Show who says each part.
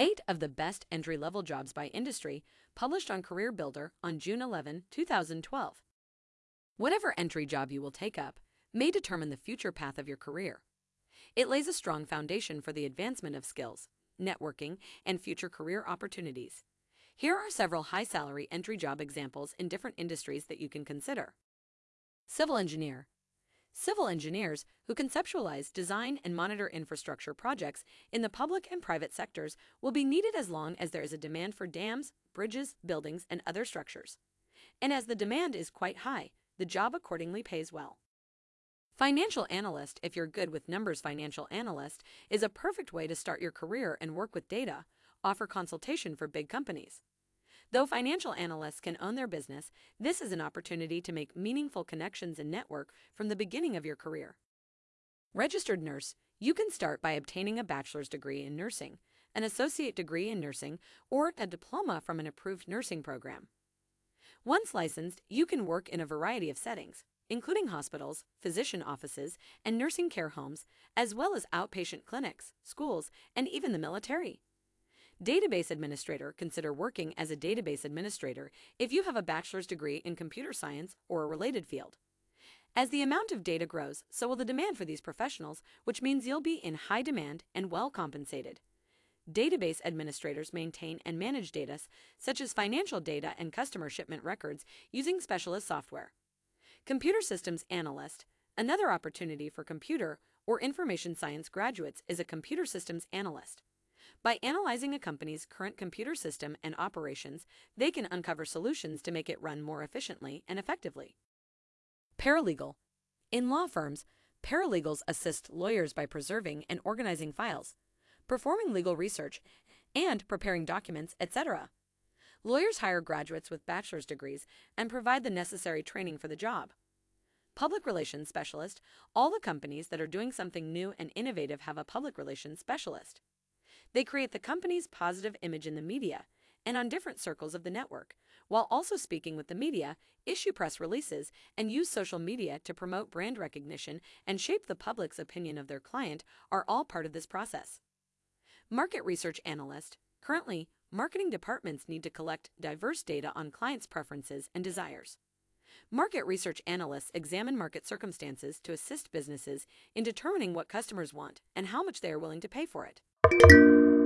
Speaker 1: Eight of the best entry level jobs by industry, published on CareerBuilder on June 11, 2012. Whatever entry job you will take up may determine the future path of your career. It lays a strong foundation for the advancement of skills, networking, and future career opportunities. Here are several high salary entry job examples in different industries that you can consider. Civil engineer, Civil engineers who conceptualize, design, and monitor infrastructure projects in the public and private sectors will be needed as long as there is a demand for dams, bridges, buildings, and other structures. And as the demand is quite high, the job accordingly pays well. Financial analyst, if you're good with numbers, financial analyst is a perfect way to start your career and work with data, offer consultation for big companies. Though financial analysts can own their business, this is an opportunity to make meaningful connections and network from the beginning of your career. Registered nurse, you can start by obtaining a bachelor's degree in nursing, an associate degree in nursing, or a diploma from an approved nursing program. Once licensed, you can work in a variety of settings, including hospitals, physician offices, and nursing care homes, as well as outpatient clinics, schools, and even the military. Database administrator consider working as a database administrator if you have a bachelor's degree in computer science or a related field. As the amount of data grows, so will the demand for these professionals, which means you'll be in high demand and well compensated. Database administrators maintain and manage data such as financial data and customer shipment records using specialist software. Computer systems analyst, another opportunity for computer or information science graduates is a computer systems analyst. By analyzing a company's current computer system and operations, they can uncover solutions to make it run more efficiently and effectively. Paralegal. In law firms, paralegals assist lawyers by preserving and organizing files, performing legal research, and preparing documents, etc. Lawyers hire graduates with bachelor's degrees and provide the necessary training for the job. Public relations specialist. All the companies that are doing something new and innovative have a public relations specialist. They create the company's positive image in the media and on different circles of the network, while also speaking with the media, issue press releases, and use social media to promote brand recognition and shape the public's opinion of their client are all part of this process. Market Research Analyst Currently, marketing departments need to collect diverse data on clients' preferences and desires. Market research analysts examine market circumstances to assist businesses in determining what customers want and how much they are willing to pay for it. Música